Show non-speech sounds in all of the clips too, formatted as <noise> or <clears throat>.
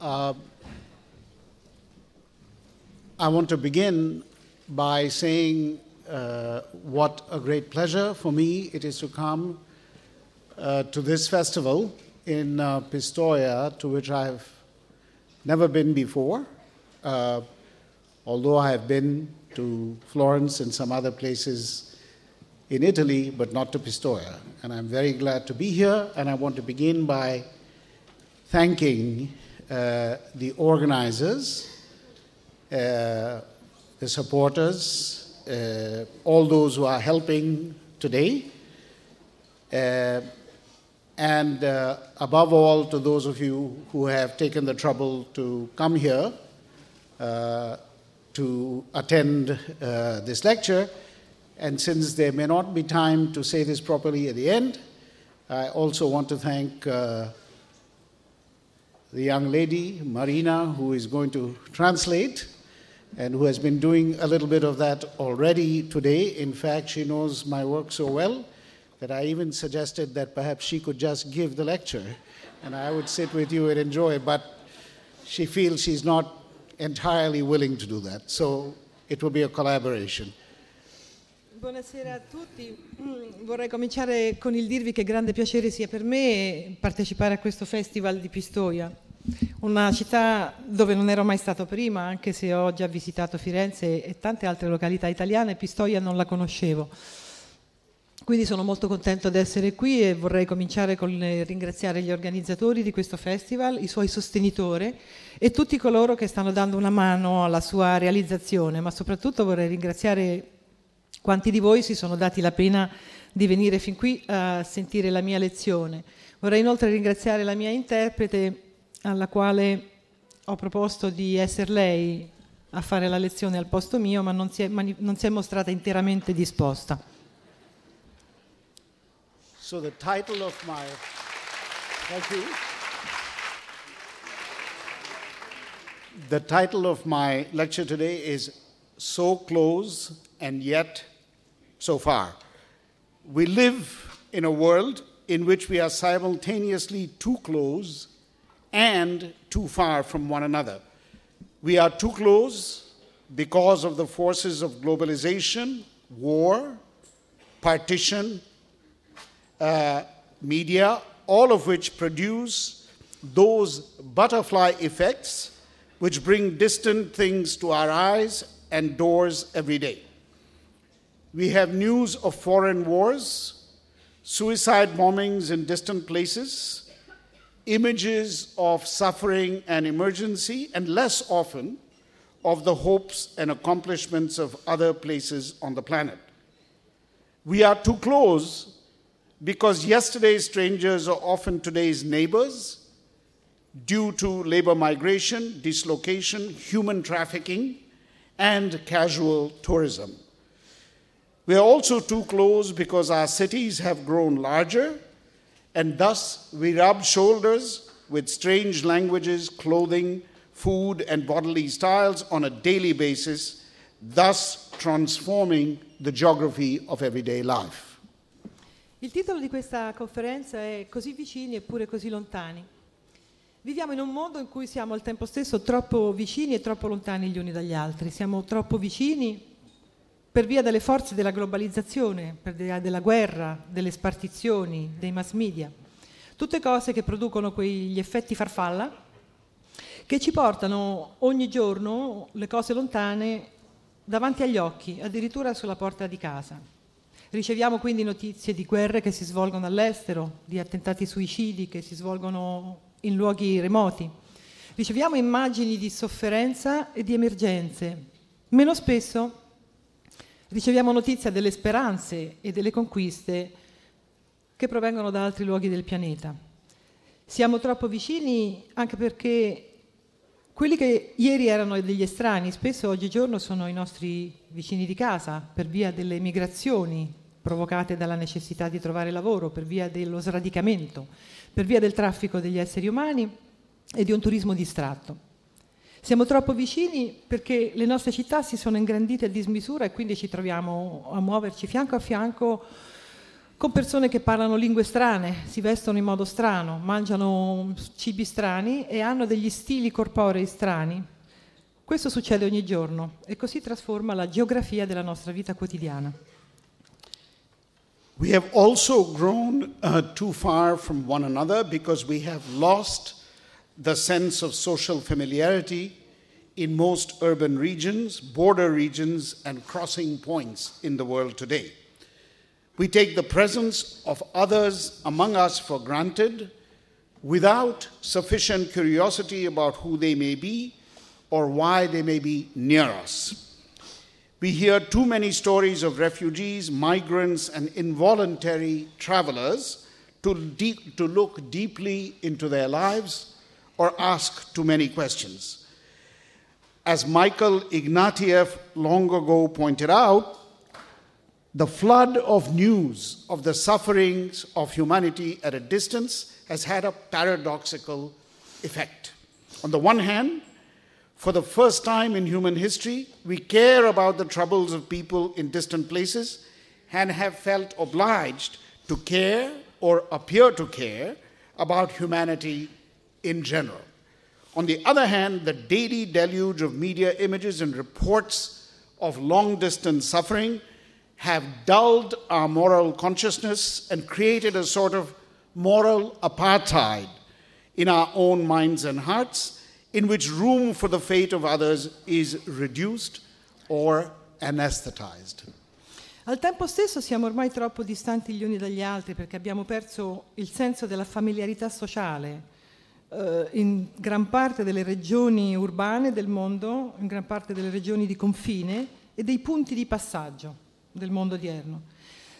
Uh, I want to begin by saying uh, what a great pleasure for me it is to come uh, to this festival in uh, Pistoia, to which I've never been before, uh, although I have been to Florence and some other places in Italy, but not to Pistoia. And I'm very glad to be here, and I want to begin by thanking the organizers, uh, the supporters, uh, all those who are helping today, uh, and uh, above all to those of you who have taken the trouble to come here uh, to attend uh, this lecture. And since there may not be time to say this properly at the end, I also want to thank uh, the young lady, Marina, who is going to translate and who has been doing a little bit of that already today. In fact, she knows my work so well that I even suggested that perhaps she could just give the lecture and I would sit with you and enjoy, but she feels she's not entirely willing to do that. So it will be a collaboration. Buonasera a tutti, Mm, vorrei cominciare con il dirvi che grande piacere sia per me partecipare a questo festival di Pistoia, una città dove non ero mai stato prima, anche se ho già visitato Firenze e tante altre località italiane, Pistoia non la conoscevo. Quindi sono molto contento di essere qui e vorrei cominciare con ringraziare gli organizzatori di questo festival, i suoi sostenitori e tutti coloro che stanno dando una mano alla sua realizzazione, ma soprattutto vorrei ringraziare quanti di voi si sono dati la pena di venire fin qui a sentire la mia lezione. Vorrei inoltre ringraziare la mia interprete alla quale ho proposto di essere lei a fare la lezione al posto mio, ma non si è, mani- non si è mostrata interamente disposta. So the title of my thank you. The title of my lecture today is So Close and Yet So Far. We live in a world in which we are simultaneously too close and too far from one another. We are too close because of the forces of globalization, war, partition, uh, media, all of which produce those butterfly effects which bring distant things to our eyes and doors every day. We have news of foreign wars, suicide bombings in distant places, images of suffering and emergency, and less often of the hopes and accomplishments of other places on the planet. We are too close because yesterday's strangers are often today's neighbors due to labor migration, dislocation, human trafficking, and casual tourism. We are also too close because our cities have grown larger, and thus we rub shoulders with strange languages, clothing, food, and bodily styles on a daily basis, thus transforming the geography of everyday life. Il titolo di questa conferenza è Così vicini eppure così lontani. Viviamo in un mondo in cui siamo al tempo stesso troppo vicini e troppo lontani gli uni dagli altri. Siamo troppo vicini per via delle forze della globalizzazione, per via della guerra, delle spartizioni, dei mass media. Tutte cose che producono quegli effetti farfalla che ci portano ogni giorno le cose lontane davanti agli occhi, addirittura sulla porta di casa. Riceviamo quindi notizie di guerre che si svolgono all'estero, di attentati suicidi che si svolgono in luoghi remoti. Riceviamo immagini di sofferenza e di emergenze. Meno spesso riceviamo notizia delle speranze e delle conquiste che provengono da altri luoghi del pianeta. Siamo troppo vicini anche perché quelli che ieri erano degli estranei, spesso oggigiorno sono i nostri vicini di casa per via delle migrazioni provocate dalla necessità di trovare lavoro, per via dello sradicamento, per via del traffico degli esseri umani e di un turismo distratto. Siamo troppo vicini perché le nostre città si sono ingrandite a dismisura e quindi ci troviamo a muoverci fianco a fianco con persone che parlano lingue strane, si vestono in modo strano, mangiano cibi strani e hanno degli stili corporei strani. Questo succede ogni giorno e così trasforma la geografia della nostra vita quotidiana. We have also grown uh, too far from one another because we have lost the sense of social familiarity in most urban regions, border regions, and crossing points in the world today. We take the presence of others among us for granted without sufficient curiosity about who they may be or why they may be near us. We hear too many stories of refugees, migrants, and involuntary travelers to, to look deeply into their lives or ask too many questions. As Michael Ignatieff long ago pointed out, the flood of news of the sufferings of humanity at a distance has had a paradoxical effect. On the one hand, for the first time in human history, we care about the troubles of people in distant places and have felt obliged to care or appear to care about humanity in general. On the other hand, the daily deluge of media images and reports of long distance suffering have dulled our moral consciousness and created a sort of moral apartheid in our own minds and hearts in which room for the fate of others is reduced or anesthetized. Al tempo stesso siamo ormai troppo distanti gli uni dagli altri perché abbiamo perso il senso della familiarità sociale in gran parte delle regioni urbane del mondo, in gran parte delle regioni di confine e dei punti di passaggio del mondo odierno.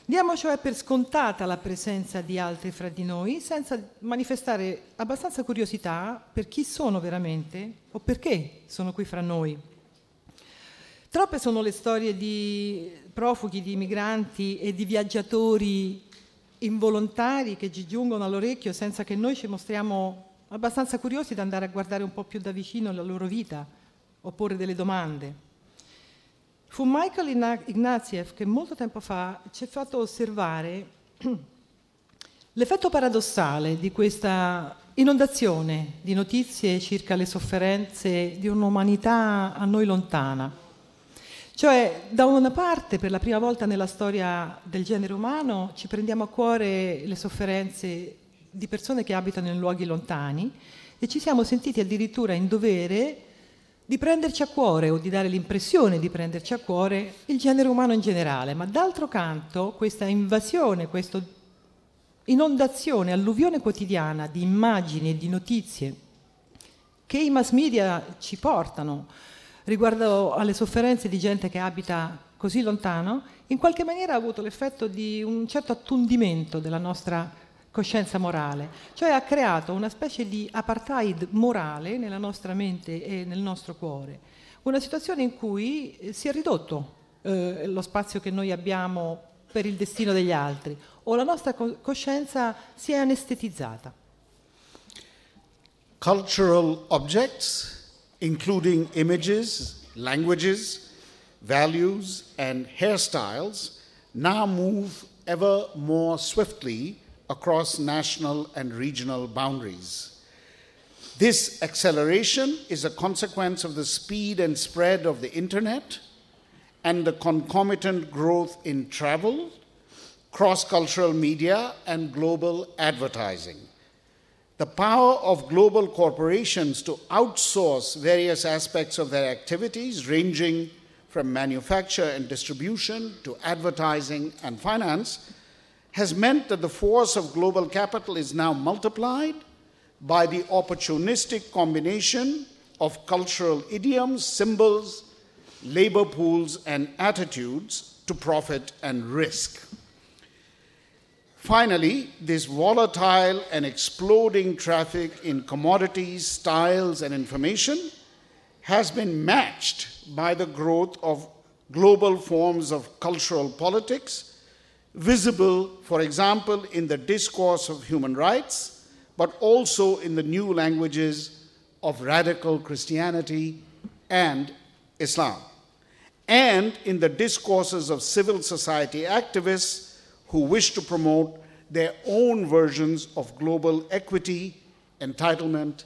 Diamo cioè per scontata la presenza di altri fra di noi senza manifestare abbastanza curiosità per chi sono veramente o perché sono qui fra noi. Troppe sono le storie di profughi, di migranti e di viaggiatori involontari che ci giungono all'orecchio senza che noi ci mostriamo abbastanza curiosi da andare a guardare un po' più da vicino la loro vita o porre delle domande. Fu Michael Ignatieff che molto tempo fa ci ha fatto osservare <clears throat> l'effetto paradossale di questa inondazione di notizie circa le sofferenze di un'umanità a noi lontana. Cioè, da una parte, per la prima volta nella storia del genere umano, ci prendiamo a cuore le sofferenze di persone che abitano in luoghi lontani e ci siamo sentiti addirittura in dovere di prenderci a cuore o di dare l'impressione di prenderci a cuore il genere umano in generale, ma d'altro canto questa invasione, questa inondazione, alluvione quotidiana di immagini e di notizie che i mass media ci portano riguardo alle sofferenze di gente che abita così lontano, in qualche maniera ha avuto l'effetto di un certo attundimento della nostra coscienza morale, cioè ha creato una specie di apartheid morale nella nostra mente e nel nostro cuore, una situazione in cui eh, si è ridotto eh, lo spazio che noi abbiamo per il destino degli altri o la nostra coscienza si è anestetizzata. Cultural objects, including images, languages, values, and hairstyles, now move ever more swiftly across national and regional boundaries. This acceleration is a consequence of the speed and spread of the internet and the concomitant growth in travel, cross cultural media, and global advertising. The power of global corporations to outsource various aspects of their activities, ranging from manufacture and distribution to advertising and finance, has meant that the force of global capital is now multiplied by the opportunistic combination of cultural idioms, symbols, labor pools, and attitudes to profit and risk. Finally, this volatile and exploding traffic in commodities, styles, and information has been matched by the growth of global forms of cultural politics visible, for example, in the discourse of human rights, but also in the new languages of radical Christianity and Islam, and in the discourses of civil society activists who wish to promote their own versions of global equity, entitlement,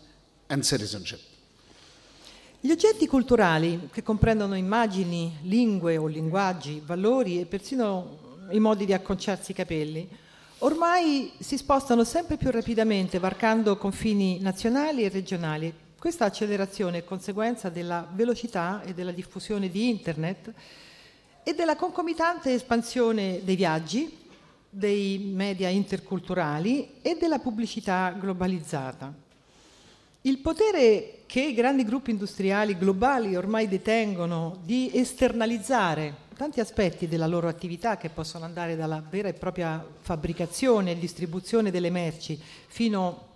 and citizenship. Gli oggetti culturali, che comprendono immagini, lingue o linguaggi, valori e persino i modi di acconciarsi i capelli, ormai si spostano sempre più rapidamente, varcando confini nazionali e regionali. Questa accelerazione è conseguenza della velocità e della diffusione di Internet e della concomitante espansione dei viaggi, dei media interculturali e della pubblicità globalizzata. Il potere che i grandi gruppi industriali globali ormai detengono di esternalizzare tanti aspetti della loro attività che possono andare dalla vera e propria fabbricazione e distribuzione delle merci fino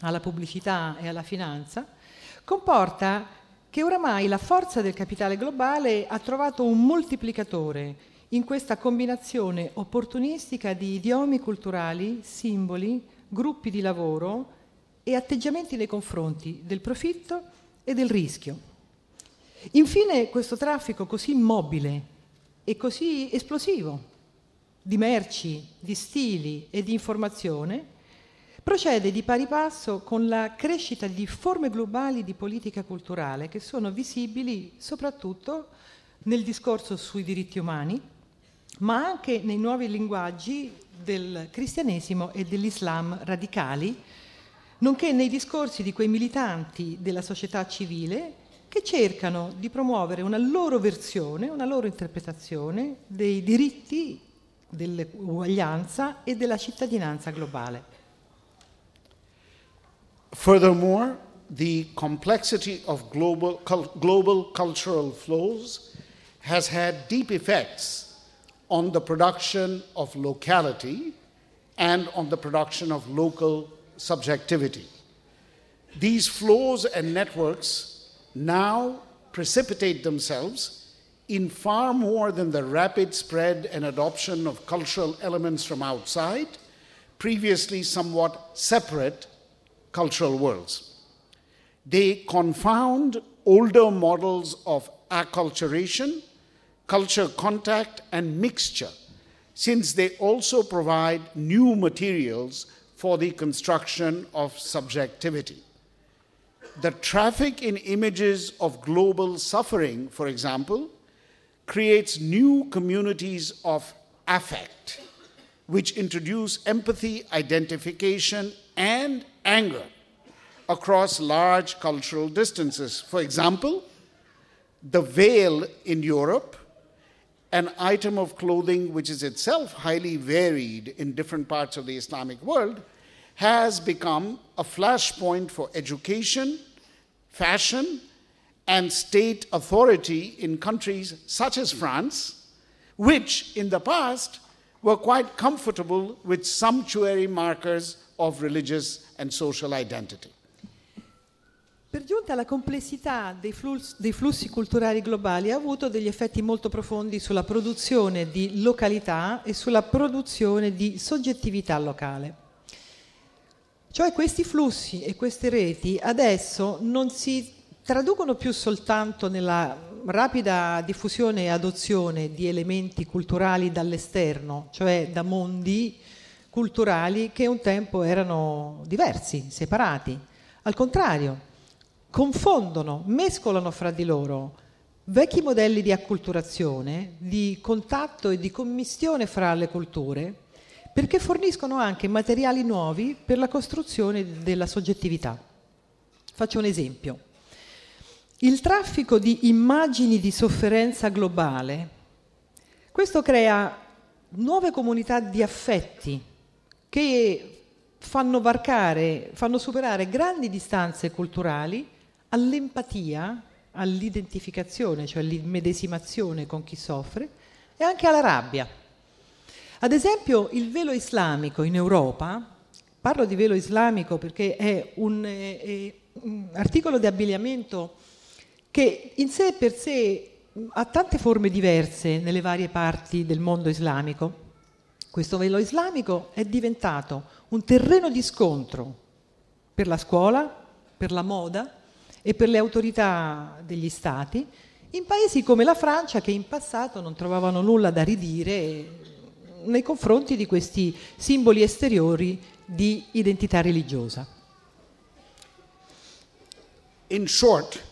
alla pubblicità e alla finanza, comporta che oramai la forza del capitale globale ha trovato un moltiplicatore in questa combinazione opportunistica di idiomi culturali, simboli, gruppi di lavoro e atteggiamenti nei confronti del profitto e del rischio. Infine questo traffico così mobile e così esplosivo di merci, di stili e di informazione procede di pari passo con la crescita di forme globali di politica culturale che sono visibili soprattutto nel discorso sui diritti umani, ma anche nei nuovi linguaggi del cristianesimo e dell'islam radicali, nonché nei discorsi di quei militanti della società civile che cercano di promuovere una loro versione, una loro interpretazione dei diritti, dell'uguaglianza e della cittadinanza globale. Furthermore, the complexity of global, global cultural flows has had deep effects on the production of locality and on the production of local subjectivity. These flows and networks now precipitate themselves in far more than the rapid spread and adoption of cultural elements from outside, previously somewhat separate cultural worlds. They confound older models of acculturation, culture contact, and mixture, since they also provide new materials for the construction of subjectivity. The traffic in images of global suffering, for example, creates new communities of affect, which introduce empathy, identification, and anger across large cultural distances. For example, the veil in Europe, an item of clothing which is itself highly varied in different parts of the Islamic world, has become a flashpoint for education, fashion, and state authority in countries such as France, which in the past were quite comfortable with sumptuary markers of religious and social identity. Per giunta la complessità dei flussi, dei flussi, culturali globali ha avuto degli effetti molto profondi sulla produzione di località e sulla produzione di soggettività locale. Cioè questi flussi e queste reti adesso non si traducono più soltanto nella rapida diffusione e adozione di elementi culturali dall'esterno, cioè da mondi culturali che un tempo erano diversi, separati. Al contrario, confondono, mescolano fra di loro vecchi modelli di acculturazione, di contatto e di commistione fra le culture, perché forniscono anche materiali nuovi per la costruzione della soggettività. Faccio un esempio. Il traffico di immagini di sofferenza globale, questo crea nuove comunità di affetti che fanno varcare, fanno superare grandi distanze culturali all'empatia, all'identificazione, cioè all'immedesimazione con chi soffre, e anche alla rabbia. Ad esempio il velo islamico in Europa, parlo di velo islamico perché è un, eh, un articolo di abbigliamento che in sé per sé ha tante forme diverse nelle varie parti del mondo islamico. Questo velo islamico è diventato un terreno di scontro per la scuola, per la moda e per le autorità degli stati in paesi come la Francia che in passato non trovavano nulla da ridire nei confronti di questi simboli esteriori di identità religiosa. In short,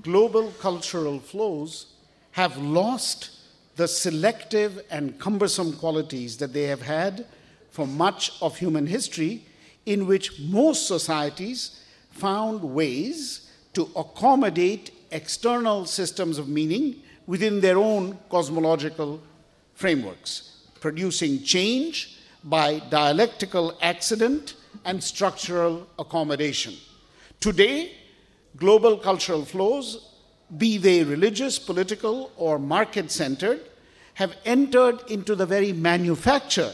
global cultural flows have lost the selective and cumbersome qualities that they have had for much of human history, in which most societies found ways to accommodate external systems of meaning within their own cosmological frameworks, producing change by dialectical accident and structural accommodation. Today, global cultural flows, be they religious, political, or market centered, have entered into the very manufacture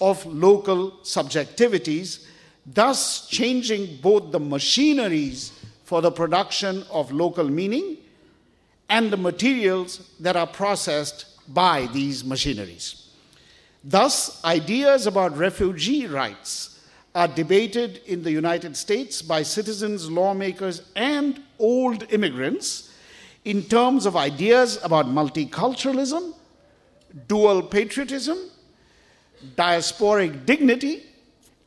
of local subjectivities, thus changing both the machineries for the production of local meaning and the materials that are processed by these machineries. Thus, ideas about refugee rights are debated in the United States by citizens, lawmakers, and old immigrants in terms of ideas about multiculturalism, dual patriotism, diasporic dignity,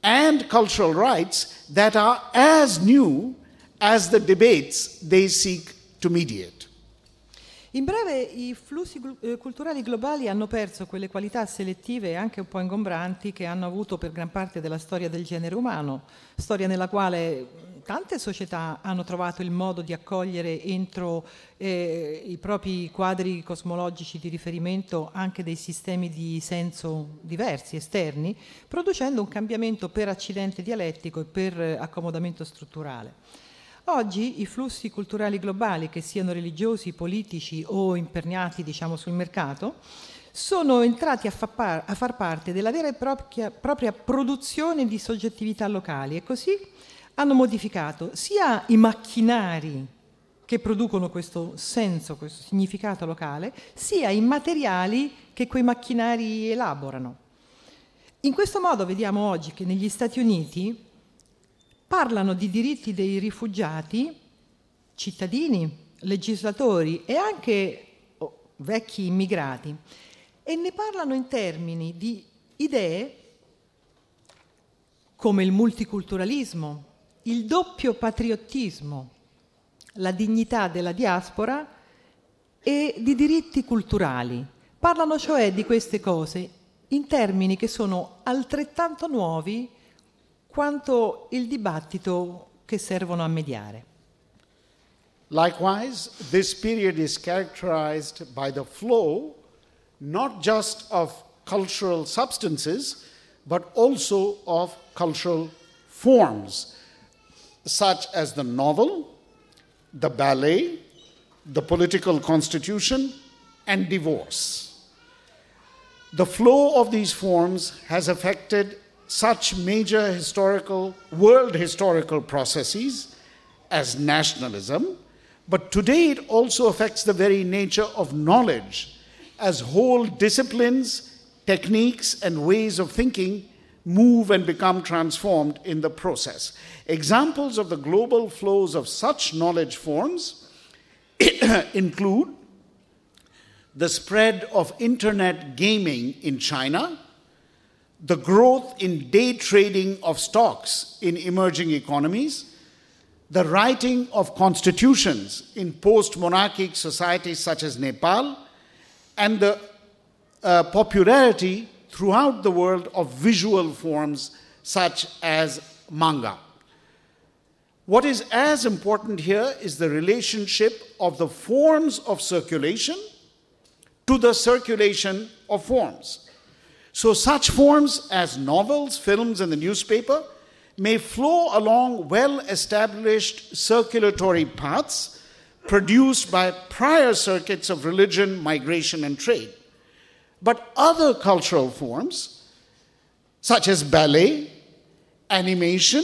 and cultural rights that are as new as the debates they seek to mediate. In breve, i flussi eh, culturali globali hanno perso quelle qualità selettive e anche un po' ingombranti che hanno avuto per gran parte della storia del genere umano, storia nella quale tante società hanno trovato il modo di accogliere entro eh, i propri quadri cosmologici di riferimento anche dei sistemi di senso diversi, esterni, producendo un cambiamento per accidente dialettico e per eh, accomodamento strutturale. Oggi i flussi culturali globali, che siano religiosi, politici o imperniati diciamo, sul mercato, sono entrati a, fa par- a, far parte della vera e propria, propria produzione di soggettività locali e così hanno modificato sia i macchinari che producono questo senso, questo significato locale, sia i materiali che quei macchinari elaborano. In questo modo vediamo oggi che negli Stati Uniti parlano di diritti dei rifugiati, cittadini, legislatori e anche oh, vecchi immigrati e ne parlano in termini di idee come il multiculturalismo, il doppio patriottismo, la dignità della diaspora e di diritti culturali. Parlano cioè di queste cose in termini che sono altrettanto nuovi quanto il dibattito che servono a mediare. Likewise, this period is characterized by the flow not just of cultural substances, but also of cultural forms, such as the novel, the ballet, the political constitution, and divorce. The flow of these forms has affected such major historical, world historical processes as nationalism, but today it also affects the very nature of knowledge as whole disciplines, techniques, and ways of thinking move and become transformed in the process. Examples of the global flows of such knowledge forms <coughs> include the spread of internet gaming in China the growth in day trading of stocks in emerging economies, the writing of constitutions in post monarchic societies such as Nepal, and the uh, popularity throughout the world of visual forms such as manga. What is as important here is the relationship of the forms of circulation to the circulation of forms. So, such forms as novels, films, and the newspaper may flow along well established circulatory paths produced by prior circuits of religion, migration, and trade. But other cultural forms, such as ballet, animation,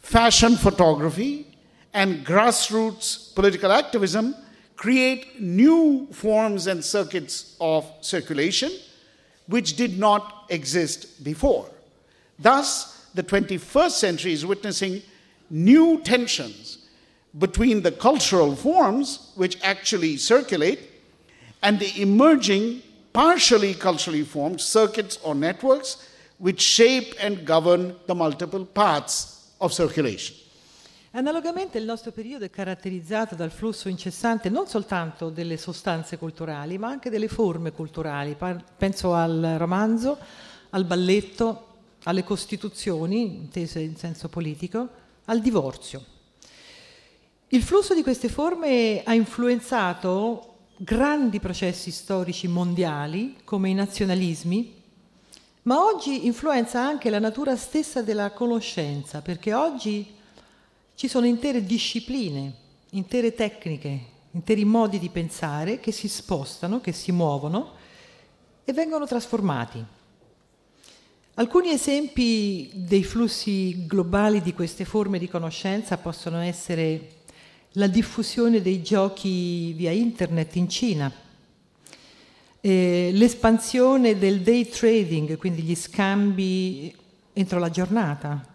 fashion photography, and grassroots political activism, create new forms and circuits of circulation which did not exist before. Thus, the 21st century is witnessing new tensions between the cultural forms which actually circulate and the emerging partially culturally formed circuits or networks which shape and govern the multiple paths of circulation. Analogamente il nostro periodo è caratterizzato dal flusso incessante non soltanto delle sostanze culturali, ma anche delle forme culturali. Penso al romanzo, al balletto, alle costituzioni, intese in senso politico, al divorzio. Il flusso di queste forme ha influenzato grandi processi storici mondiali come i nazionalismi, ma oggi influenza anche la natura stessa della conoscenza, perché oggi ci sono intere discipline, intere tecniche, interi modi di pensare che si spostano, che si muovono e vengono trasformati. Alcuni esempi dei flussi globali di queste forme di conoscenza possono essere la diffusione dei giochi via internet in Cina, eh, l'espansione del day trading, quindi gli scambi entro la giornata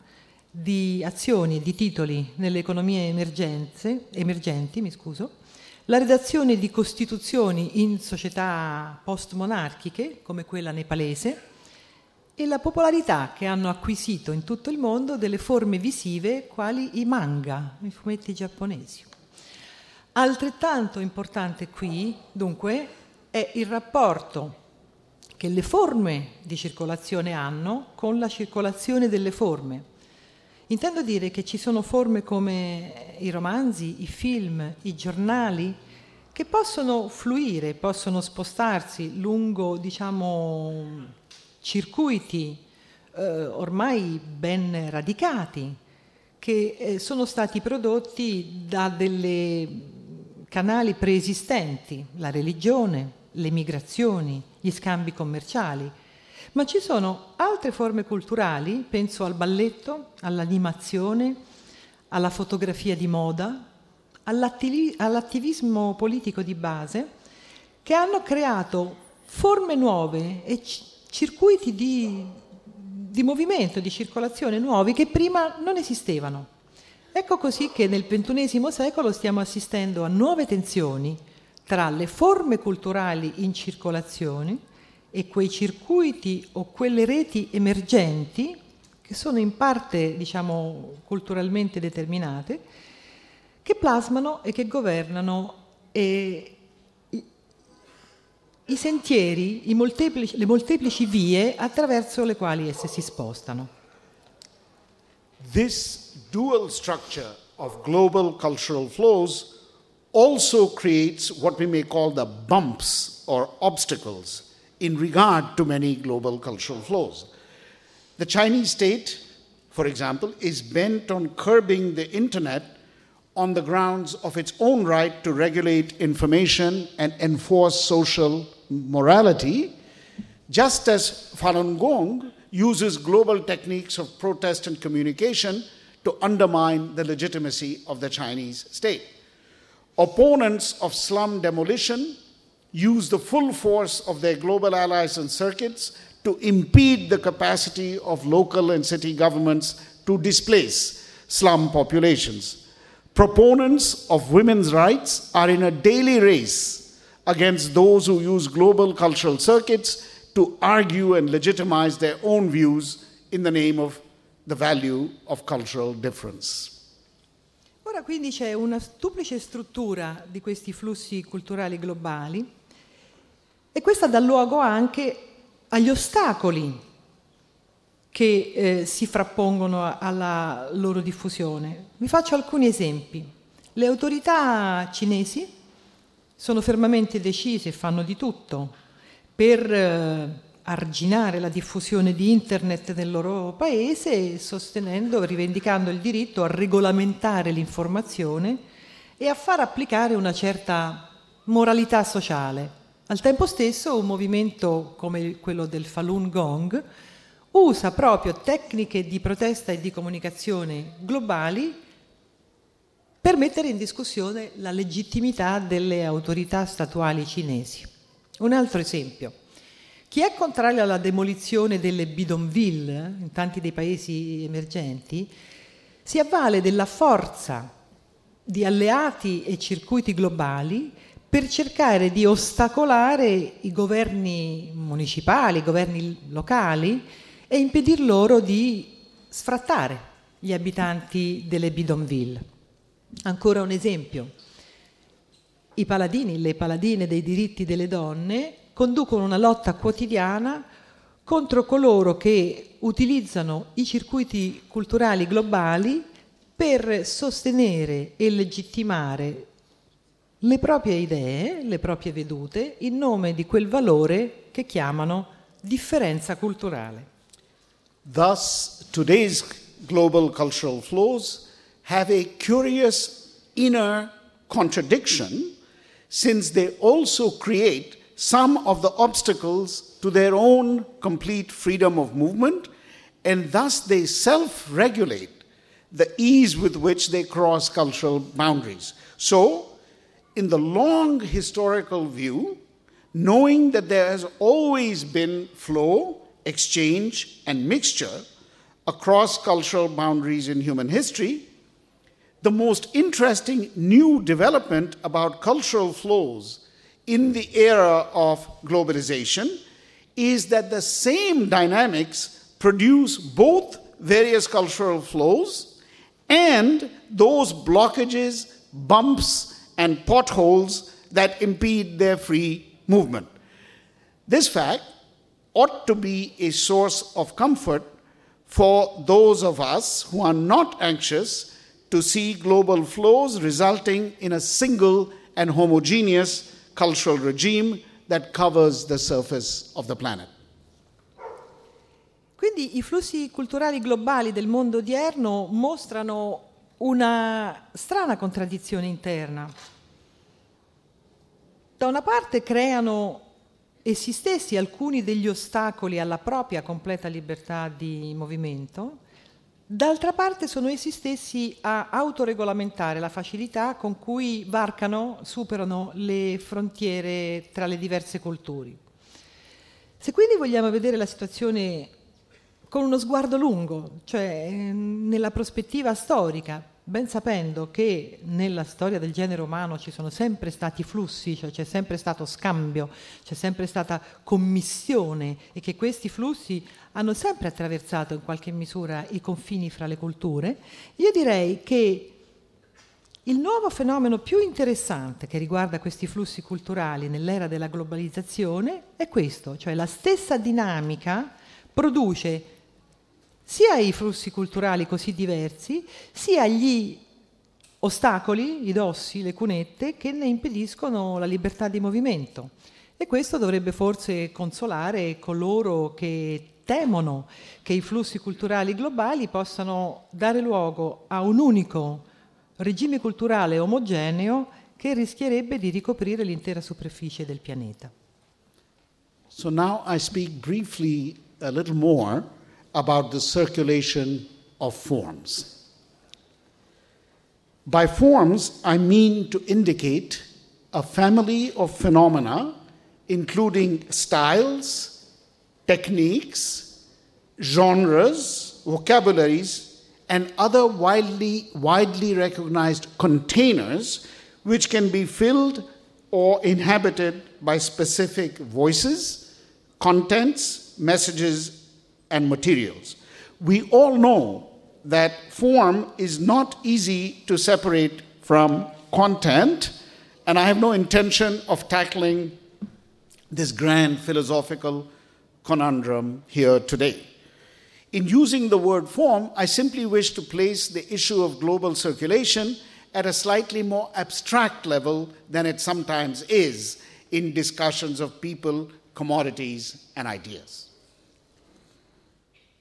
di azioni e di titoli nelle economie emergenti, scuso, la redazione di costituzioni in società post-monarchiche come quella nepalese e la popolarità che hanno acquisito in tutto il mondo delle forme visive quali i manga, i fumetti giapponesi. Altrettanto importante qui, dunque, è il rapporto che le forme di circolazione hanno con la circolazione delle forme. Intendo dire che ci sono forme come i romanzi, i film, i giornali, che possono fluire, possono spostarsi lungo, diciamo, circuiti eh, ormai ben radicati che eh, sono stati prodotti da dei canali preesistenti, la religione, le migrazioni, gli scambi commerciali, ma ci sono altre forme culturali, penso al balletto, all'animazione, alla fotografia di moda, all'attivismo politico di base, che hanno creato forme nuove e circuiti di, di movimento, di circolazione nuovi che prima non esistevano. Ecco così che nel XXI secolo stiamo assistendo a nuove tensioni tra le forme culturali in circolazione e quei circuiti o quelle reti emergenti che sono in parte, diciamo, culturalmente determinate, che plasmano e che governano e i sentieri, i molteplici, le molteplici vie attraverso le quali esse si spostano. This dual structure of global cultural flows also creates what we may call the bumps or obstacles in regard to many global cultural flows. The Chinese state, for example, is bent on curbing the internet on the grounds of its own right to regulate information and enforce social morality, just as Falun Gong uses global techniques of protest and communication to undermine the legitimacy of the Chinese state. Opponents of slum demolition use the full force of their global allies and circuits to impede the capacity of local and city governments to displace slum populations. Proponents of women's rights are in a daily race against those who use global cultural circuits to argue and legitimize their own views in the name of the value of cultural difference. Ora quindi c'è una duplice struttura di questi flussi culturali globali e questa dà luogo anche agli ostacoli che eh, si frappongono alla loro diffusione. Vi faccio alcuni esempi. Le autorità cinesi sono fermamente decisi e fanno di tutto per eh, arginare la diffusione di internet nel loro paese, sostenendo, rivendicando il diritto a regolamentare l'informazione e a far applicare una certa moralità sociale. Al tempo stesso un movimento come quello del Falun Gong usa proprio tecniche di protesta e di comunicazione globali per mettere in discussione la legittimità delle autorità statuali cinesi. Un altro esempio. Chi è contrario alla demolizione delle bidonville in tanti dei paesi emergenti si avvale della forza di alleati e circuiti globali per cercare di ostacolare i governi municipali, i governi locali e impedir loro di sfrattare gli abitanti delle bidonville. Ancora un esempio. I paladini, le paladine dei diritti delle donne conducono una lotta quotidiana contro coloro che utilizzano i circuiti culturali globali per sostenere e legittimare le proprie idee, le proprie vedute, in nome di quel valore che chiamano differenza culturale. Thus, today's global cultural flows have a curious inner contradiction since they also create some of the obstacles to their own complete freedom of movement, and thus they self regulate the ease with which they cross cultural boundaries. So, in the long historical view, knowing that there has always been flow, exchange, and mixture across cultural boundaries in human history, the most interesting new development about cultural flows in the era of globalization is that the same dynamics produce both various cultural flows and those blockages, bumps, and potholes that impede their free movement. This fact ought to be a source of comfort for those of us who are not anxious to see global flows resulting in a single and homogeneous cultural regime that covers the surface of the planet. Quindi i flussi culturali globali del mondo odierno mostrano una strana contraddizione interna. Da una parte creano essi stessi alcuni degli ostacoli alla propria completa libertà di movimento, D'altra parte sono essi stessi a autoregolamentare la facilità con cui varcano, superano le frontiere tra le diverse culture. Se quindi vogliamo vedere la situazione con uno sguardo lungo, cioè nella prospettiva storica, ben sapendo che nella storia del genere umano ci sono sempre stati flussi, cioè c'è sempre stato scambio, c'è sempre stata commissione e che questi flussi hanno sempre attraversato in qualche misura i confini fra le culture, io direi che il nuovo fenomeno più interessante che riguarda questi flussi culturali nell'era della globalizzazione è questo, cioè la stessa dinamica produce sia i flussi culturali così diversi, sia gli ostacoli, i dossi, le cunette che ne impediscono la libertà di movimento. E questo dovrebbe forse consolare coloro che temono che i flussi culturali globali possano dare luogo a un unico regime culturale omogeneo che rischierebbe di ricoprire l'intera superficie del pianeta. So now I speak briefly a little more about the circulation of forms. By forms, I mean to indicate a family of phenomena, including styles, techniques, genres, vocabularies, and other widely, widely recognized containers which can be filled or inhabited by specific voices, contents, messages, and materials. We all know that form is not easy to separate from content, and I have no intention of tackling this grand philosophical conundrum here today. In using the word form, I simply wish to place the issue of global circulation at a slightly more abstract level than it sometimes is in discussions of people, commodities, and ideas.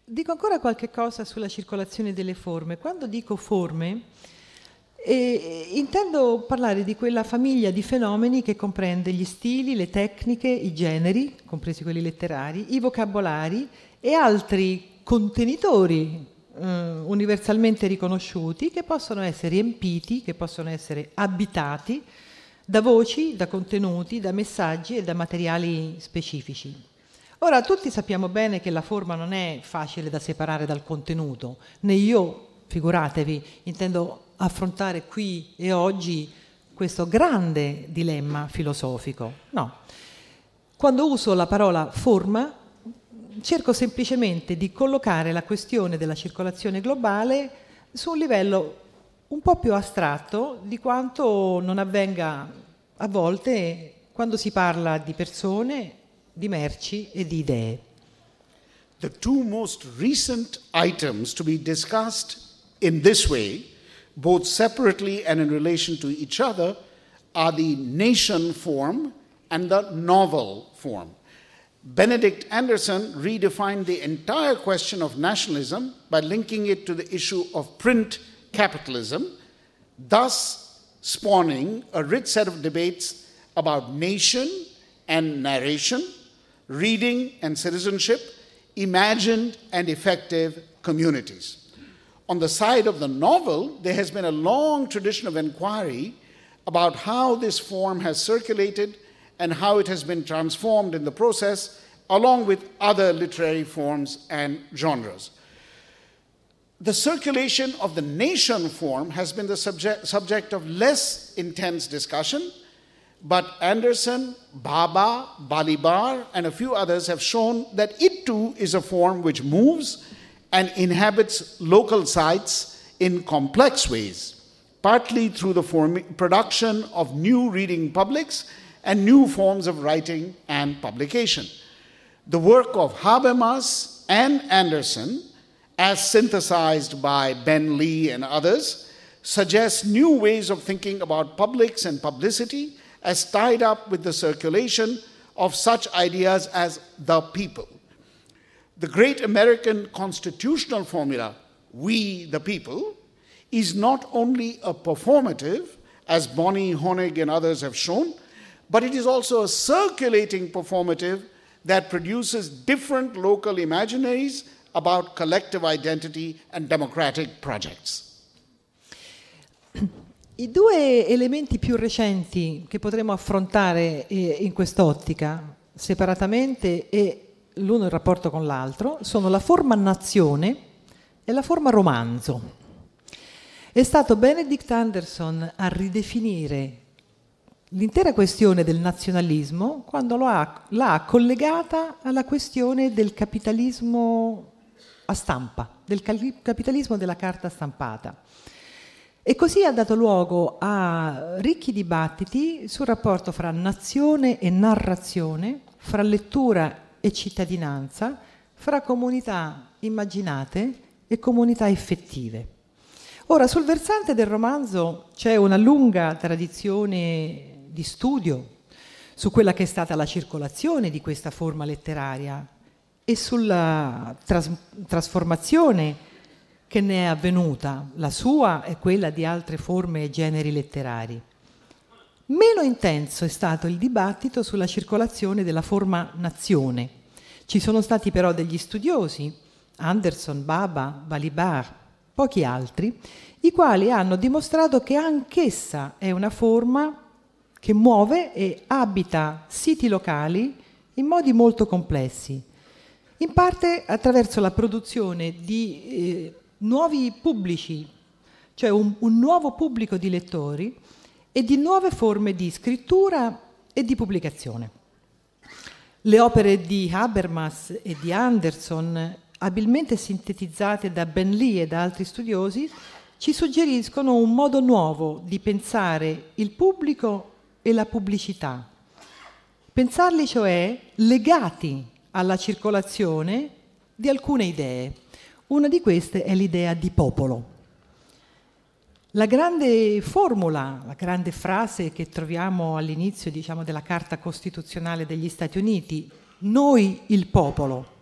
Dico ancora qualche cosa sulla circolazione delle forme. Quando dico forme, eh, intendo parlare di quella famiglia di fenomeni che comprende gli stili, le tecniche, i generi, compresi quelli letterari, i vocabolari e altri contenitori eh, universalmente riconosciuti che possono essere riempiti, che possono essere abitati da voci, da contenuti, da messaggi e da materiali specifici. Ora, tutti sappiamo bene che la forma non è facile da separare dal contenuto, né io, figuratevi, intendo affrontare qui e oggi questo grande dilemma filosofico. No. Quando uso la parola forma, cerco semplicemente di collocare la questione della circolazione globale su un livello un po' più astratto di quanto non avvenga a volte quando si parla di persone, di merci e di idee. The two most recent items to be discussed in this way, both separately and in relation to each other, are the nation form and the novel form. Benedict Anderson redefined the entire question of nationalism by linking it to the issue of print capitalism, thus spawning a rich set of debates about nation and narration, reading and citizenship, imagined and effective communities. On the side of the novel, there has been a long tradition of inquiry about how this form has circulated and how it has been transformed in the process, along with other literary forms and genres. The circulation of the nation form has been the subject, subject of less intense discussion, but Anderson, Baba, Balibar, and a few others have shown that it too is a form which moves and inhabits local sites in complex ways, partly through the form- production of new reading publics and new forms of writing and publication. The work of Habermas and Anderson, as synthesized by Ben Lee and others, suggests new ways of thinking about publics and publicity as tied up with the circulation of such ideas as the people. The great American constitutional formula, we the people, is not only a performative, as Bonnie Honig and others have shown, but it is also a circulating performative that produces different local imaginaries about collective identity and democratic projects. I due elementi più recenti che potremo affrontare eh, in quest'ottica, separatamente e l'uno in rapporto con l'altro, sono la forma nazione e la forma romanzo. È stato Benedict Anderson a ridefinire l'intera questione del nazionalismo quando ha, l'ha collegata alla questione del capitalismo a stampa, del capitalismo della carta stampata. E così ha dato luogo a ricchi dibattiti sul rapporto fra nazione e narrazione, fra lettura e cittadinanza, fra comunità immaginate e comunità effettive. Ora, sul versante del romanzo c'è una lunga tradizione di studio su quella che è stata la circolazione di questa forma letteraria e sulla tras- trasformazione che ne è avvenuta, la sua e quella di altre forme e generi letterari. Meno intenso è stato il dibattito sulla circolazione della forma nazione. Ci sono stati però degli studiosi, Anderson, Baba, Balibar, pochi altri, i quali hanno dimostrato che anch'essa è una forma che muove e abita siti locali in modi molto complessi, in parte attraverso la produzione di eh, nuovi pubblici, cioè un, un nuovo pubblico di lettori e di nuove forme di scrittura e di pubblicazione. Le opere di Habermas e di Anderson, abilmente sintetizzate da Ben Lee e da altri studiosi, ci suggeriscono un modo nuovo di pensare il pubblico e la pubblicità. Pensarli cioè legati alla circolazione di alcune idee. Una di queste è l'idea di popolo. La grande formula, la grande frase che troviamo all'inizio diciamo, della Carta Costituzionale degli Stati Uniti, noi il popolo,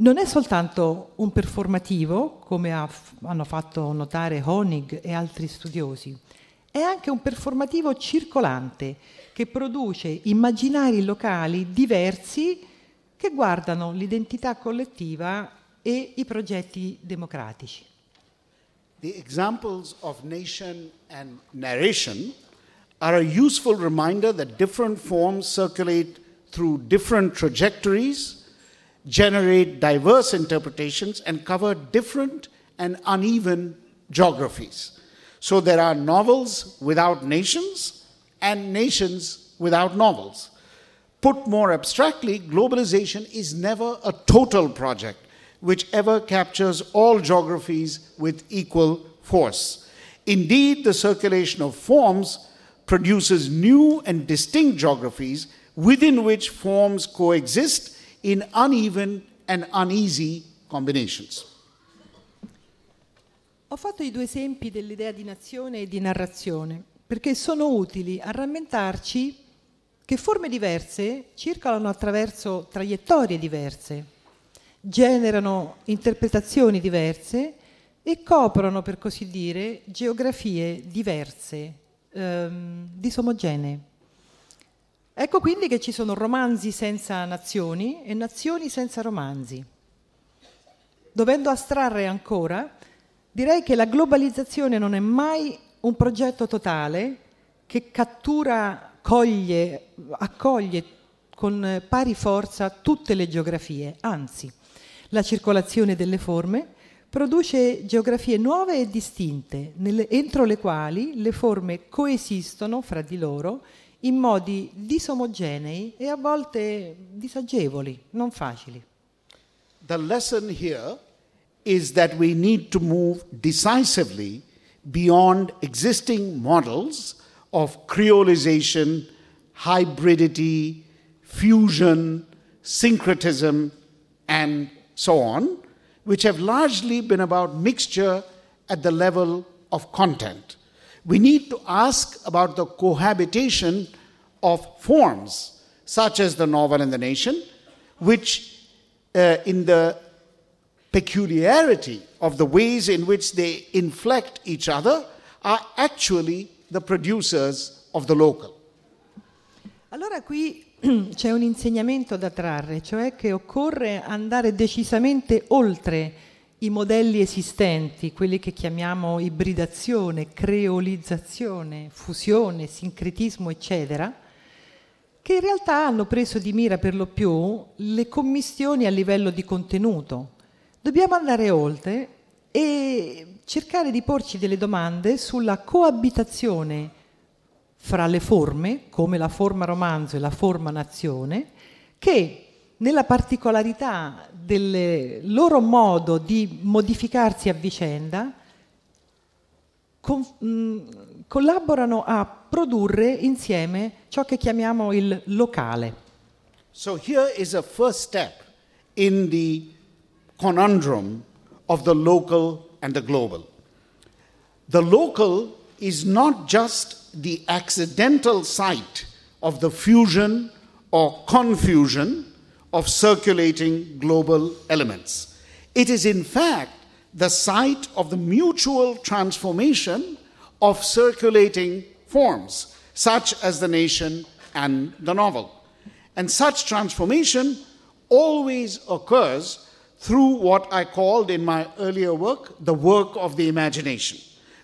non è soltanto un performativo, come ha, hanno fatto notare Honig e altri studiosi, è anche un performativo circolante che produce immaginari locali diversi che guardano l'identità collettiva e i progetti democratici. The examples of nation and narration are a useful reminder that different forms circulate through different trajectories, generate diverse interpretations, and cover different and uneven geographies. So there are novels without nations and nations without novels. Put more abstractly, globalization is never a total project which ever captures all geographies with equal force. Indeed, the circulation of forms produces new and distinct geographies within which forms coexist in uneven and uneasy combinations. Ho fatto i due esempi dell'idea di nazione e di narrazione perché sono utili a rammentarci che forme diverse circolano attraverso traiettorie diverse, generano interpretazioni diverse e coprono, per così dire, geografie diverse, ehm, disomogenee. Ecco quindi che ci sono romanzi senza nazioni e nazioni senza romanzi. Dovendo astrarre ancora, direi che la globalizzazione non è mai un progetto totale che cattura, coglie, accoglie con pari forza tutte le geografie, anzi, la circolazione delle forme produce geografie nuove e distinte, nelle, entro le quali le forme coesistono fra di loro in modi disomogenei e a volte disagevoli, non facili. The lesson here is that we need to move decisively beyond existing models of creolization, hybridity, fusion, syncretism, and so on, which have largely been about mixture at the level of content. We need to ask about the cohabitation of forms, such as the novel and the nation, which, uh, in the peculiarity of the ways in which they inflect each other, are actually the producers of the local. Allora qui <clears throat> c'è un insegnamento da trarre, cioè che occorre andare decisamente oltre i modelli esistenti, quelli che chiamiamo ibridazione, creolizzazione, fusione, sincretismo, eccetera, che in realtà hanno preso di mira per lo più le commissioni a livello di contenuto. Dobbiamo andare oltre e cercare di porci delle domande sulla coabitazione fra le forme, come la forma romanzo e la forma nazione, che nella particolarità del loro modo di modificarsi a vicenda con, mh, collaborano a produrre insieme ciò che chiamiamo il locale. So here is a first step in the conundrum of the local and the global. The local is not just the accidental site of the fusion or confusion of circulating global elements. It is, in fact, the site of the mutual transformation of circulating forms, such as the nation and the novel. And such transformation always occurs through what I called in my earlier work the work of the imagination,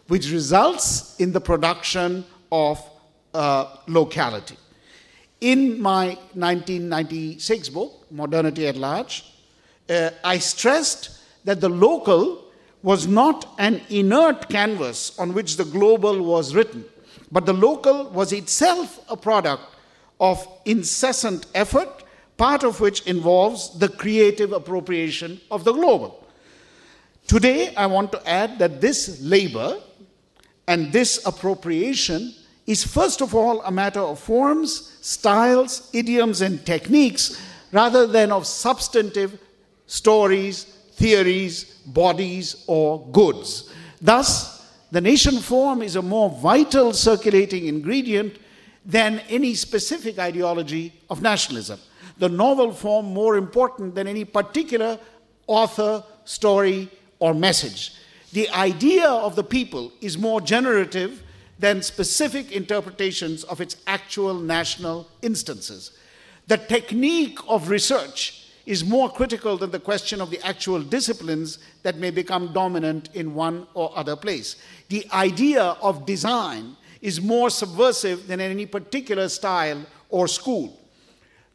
which results in the production of uh, locality. In my 1996 book, Modernity at Large, uh, I stressed that the local was not an inert canvas on which the global was written, but the local was itself a product of incessant effort, part of which involves the creative appropriation of the global. Today, I want to add that this labor and this appropriation is first of all a matter of forms, styles, idioms, and techniques rather than of substantive stories, theories, bodies, or goods. Thus, the nation form is a more vital circulating ingredient than any specific ideology of nationalism. The novel form more important than any particular author, story, or message. The idea of the people is more generative than specific interpretations of its actual national instances. The technique of research is more critical than the question of the actual disciplines that may become dominant in one or other place. The idea of design is more subversive than any particular style or school.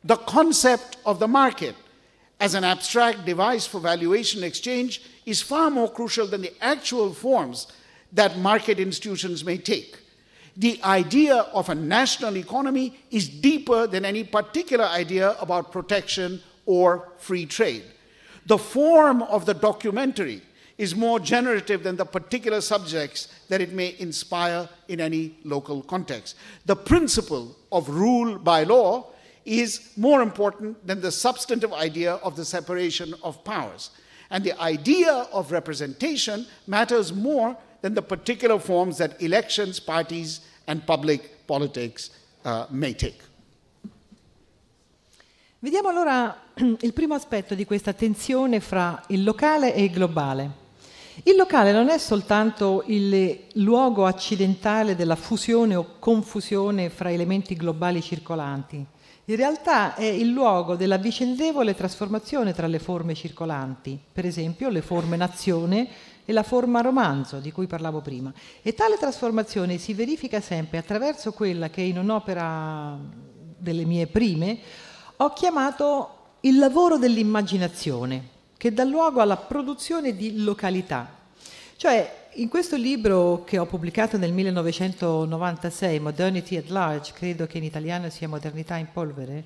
The concept of the market as an abstract device for valuation exchange is far more crucial than the actual forms that market institutions may take. The idea of a national economy is deeper than any particular idea about protection or free trade. The form of the documentary is more generative than the particular subjects that it may inspire in any local context. The principle of rule by law is more important than the substantive idea of the separation of powers. And the idea of representation matters more than the particular forms that elections, parties, and public politics uh, may take. Vediamo allora <clears throat> il primo aspetto di questa tensione fra il locale e il globale. Il locale non è soltanto il luogo accidentale della fusione o confusione fra elementi globali circolanti, in realtà è il luogo della vicendevole trasformazione tra le forme circolanti, per esempio le forme nazione e la forma romanzo di cui parlavo prima. E tale trasformazione si verifica sempre attraverso quella che in un'opera delle mie prime ho chiamato il lavoro dell'immaginazione, che dà luogo alla produzione di località. Cioè, in questo libro che ho pubblicato nel 1996, Modernity at Large, credo che in italiano sia Modernità in polvere,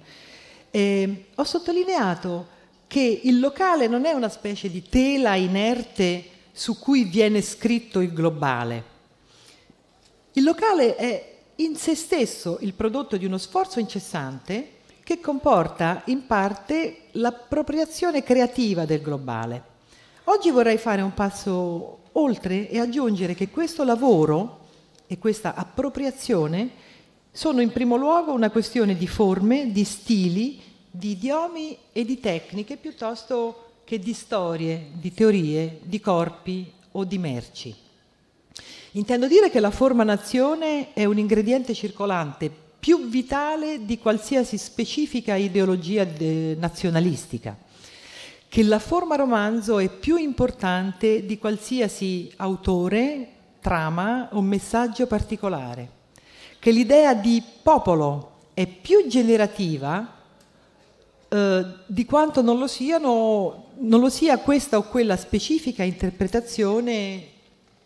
eh, ho sottolineato che il locale non è una specie di tela inerte su cui viene scritto il globale. Il locale è in se stesso il prodotto di uno sforzo incessante che comporta in parte l'appropriazione creativa del globale. Oggi vorrei fare un passo oltre e aggiungere che questo lavoro e questa appropriazione sono in primo luogo una questione di forme, di stili, di idiomi e di tecniche piuttosto che di storie, di teorie, di corpi o di merci. Intendo dire che la forma nazione è un ingrediente circolante più vitale di qualsiasi specifica ideologia nazionalistica che la forma romanzo è più importante di qualsiasi autore, trama o messaggio particolare, che l'idea di popolo è più generativa eh, di quanto non lo, siano, non lo sia questa o quella specifica interpretazione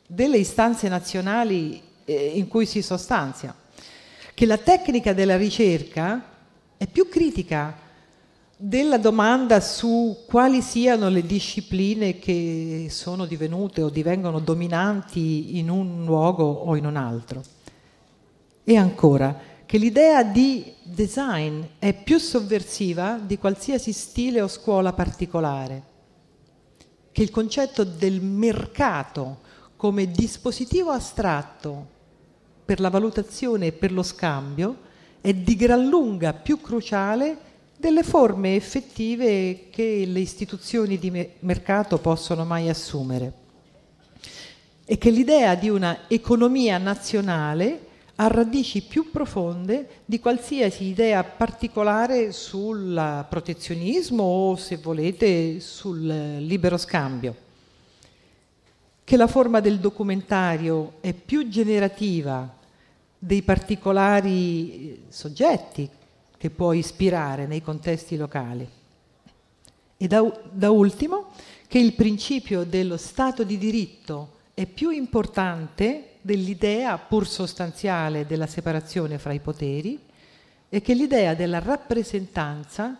delle istanze nazionali eh, in cui si sostanzia, che la tecnica della ricerca è più critica della domanda su quali siano le discipline che sono divenute o divengono dominanti in un luogo o in un altro. E ancora, che l'idea di design è più sovversiva di qualsiasi stile o scuola particolare, che il concetto del mercato come dispositivo astratto per la valutazione e per lo scambio è di gran lunga più cruciale delle forme effettive che le istituzioni di mercato possono mai assumere e che l'idea di una economia nazionale ha radici più profonde di qualsiasi idea particolare sul protezionismo o, se volete, sul libero scambio. Che la forma del documentario è più generativa dei particolari soggetti che può ispirare nei contesti locali. E da, da ultimo, che il principio dello Stato di diritto è più importante dell'idea pur sostanziale della separazione fra i poteri e che l'idea della rappresentanza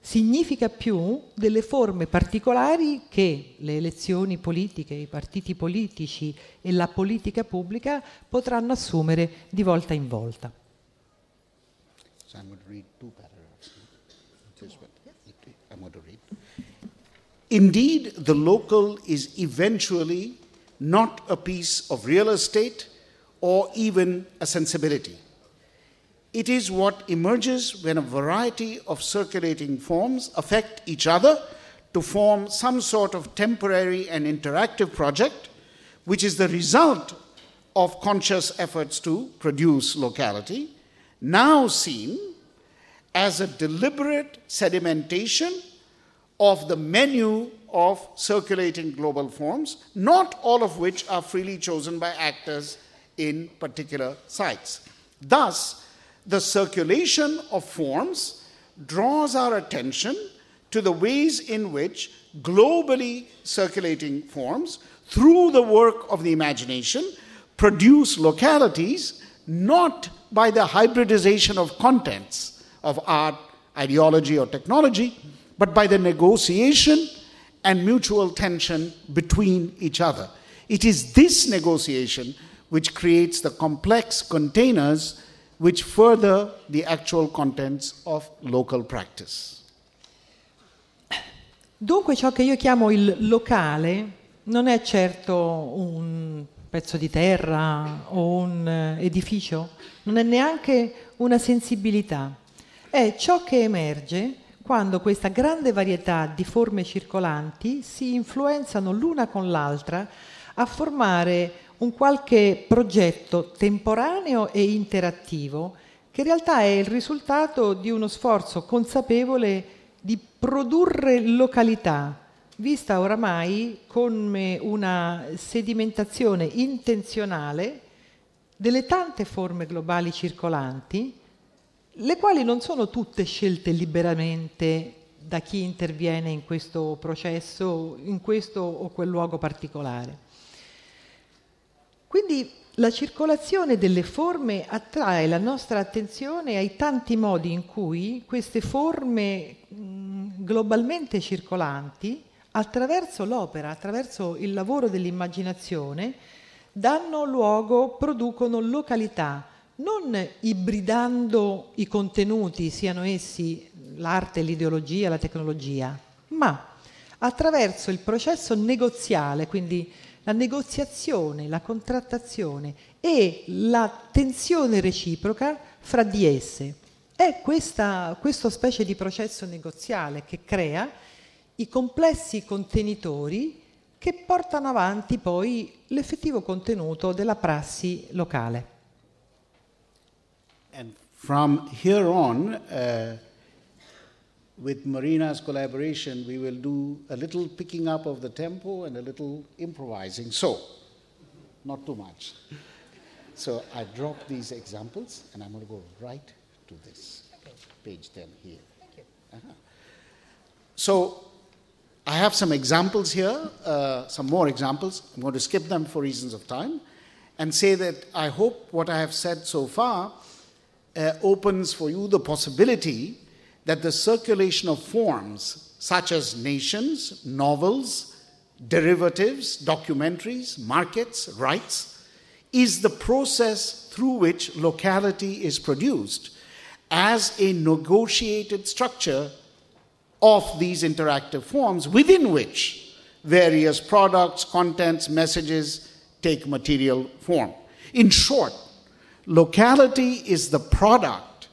significa più delle forme particolari che le elezioni politiche, i partiti politici e la politica pubblica potranno assumere di volta in volta. So I'm going to read two paragraphs. I'm going to read. Indeed, the local is eventually not a piece of real estate or even a sensibility. It is what emerges when a variety of circulating forms affect each other to form some sort of temporary and interactive project, which is the result of conscious efforts to produce locality, now seen as a deliberate sedimentation of the menu of circulating global forms, not all of which are freely chosen by actors in particular sites. Thus, the circulation of forms draws our attention to the ways in which globally circulating forms through the work of the imagination, produce localities not by the hybridization of contents of art, ideology, or technology, but by the negotiation and mutual tension between each other. It is this negotiation which creates the complex containers which further the actual contents of local practice. Dunque ciò che io chiamo il locale non è certo un pezzo di terra o un eh, edificio, non è neanche una sensibilità, è ciò che emerge quando questa grande varietà di forme circolanti si influenzano l'una con l'altra a formare un qualche progetto temporaneo e interattivo che in realtà è il risultato di uno sforzo consapevole di produrre località, vista oramai come una sedimentazione intenzionale delle tante forme globali circolanti, le quali non sono tutte scelte liberamente da chi interviene in questo processo, in questo o quel luogo particolare. Quindi la circolazione delle forme attrae la nostra attenzione ai tanti modi in cui queste forme globalmente circolanti, attraverso l'opera, attraverso il lavoro dell'immaginazione, danno luogo, producono località, non ibridando i contenuti, siano essi l'arte, l'ideologia, la tecnologia, ma attraverso il processo negoziale, quindi la negoziazione, la contrattazione e la tensione reciproca fra di esse. È questa, questo specie di processo negoziale che crea i complessi contenitori che portano avanti poi l'effettivo contenuto della prassi locale. And from here on, uh, with Marina's collaboration, we will do a little picking up of the tempo and a little improvising. So, not too much. So I drop these examples and I'm going to go right to this, page 10 here. Uh-huh. So I have some examples here, uh, some more examples. I'm going to skip them for reasons of time and say that I hope what I have said so far uh, opens for you the possibility that the circulation of forms such as nations, novels, derivatives, documentaries, markets, rights, is the process through which locality is produced as a negotiated structure of these interactive forms within which various products, contents, messages take material form. In short, locality is the product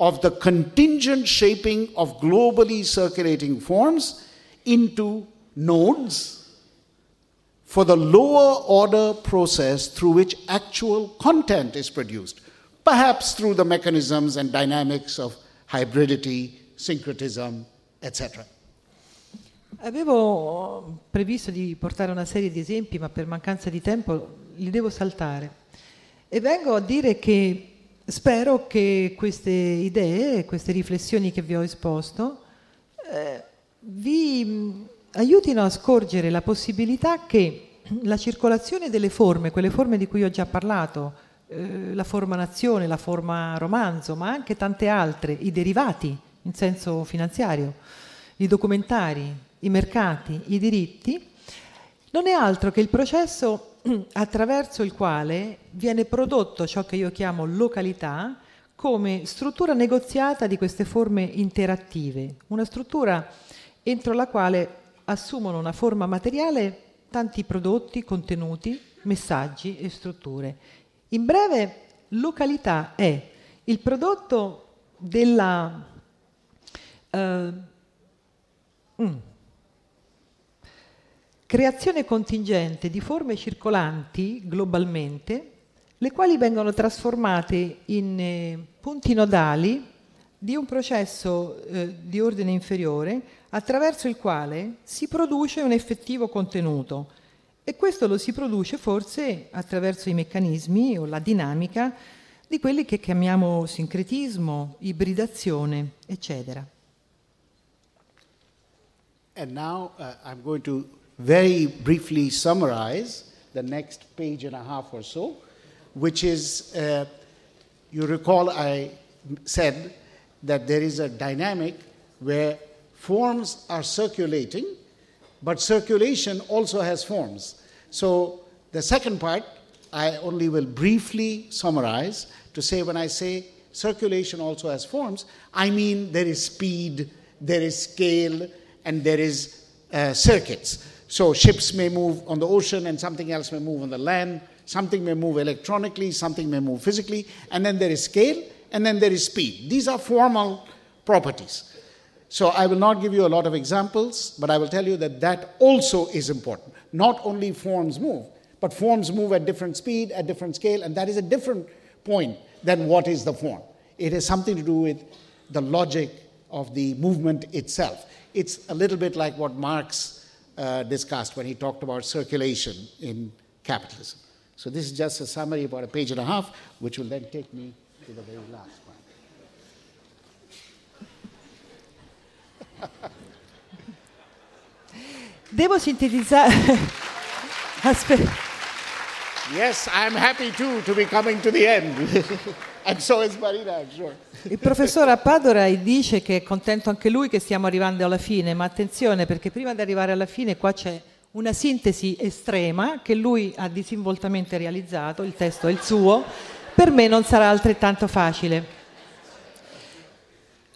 of the contingent shaping of globally circulating forms into nodes for the lower order process through which actual content is produced, perhaps through the mechanisms and dynamics of hybridity, syncretism, etc. Avevo previsto di portare una serie di esempi, ma per mancanza di tempo li devo saltare. E vengo a dire che Spero che queste idee, queste riflessioni che vi ho esposto, eh, vi mm, aiutino a scorgere la possibilità che la circolazione delle forme, quelle forme di cui ho già parlato, eh, la forma nazione, la forma romanzo, ma anche tante altre, i derivati in senso finanziario, i documentari, i mercati, i diritti, non è altro che il processo <clears throat> attraverso il quale viene prodotto ciò che io chiamo località come struttura negoziata di queste forme interattive, una struttura entro la quale assumono una forma materiale tanti prodotti, contenuti, messaggi e strutture. In breve, località è il prodotto della... Uh, mm, creazione contingente di forme circolanti globalmente, le quali vengono trasformate in eh, punti nodali di un processo eh, di ordine inferiore attraverso il quale si produce un effettivo contenuto e questo lo si produce forse attraverso i meccanismi o la dinamica di quelli che chiamiamo sincretismo, ibridazione, eccetera. And now uh, I'm going to very briefly summarize the next page and a half or so, which is, uh, you recall I said that there is a dynamic where forms are circulating, but circulation also has forms. So the second part, I only will briefly summarize to say when I say circulation also has forms, I mean there is speed, there is scale, and there is uh, circuits. So ships may move on the ocean and something else may move on the land, something may move electronically, something may move physically, and then there is scale, and then there is speed. These are formal properties. So I will not give you a lot of examples, but I will tell you that that also is important. Not only forms move, but forms move at different speed, at different scale, and that is a different point than what is the form. It has something to do with the logic of the movement itself. It's a little bit like what Marx uh, discussed when he talked about circulation in capitalism. So this is just a summary about a page and a half, which will then take me to the very last one. <laughs> Devo sintetizzare. <laughs> Aspetta. Yes, I'm happy too to be coming to the end. <laughs> Il professore Appadorai dice che è contento anche lui che stiamo arrivando alla fine, ma attenzione perché prima di arrivare alla fine qua c'è una sintesi estrema che lui ha disinvoltamente realizzato, il testo è il suo, per me non sarà altrettanto facile.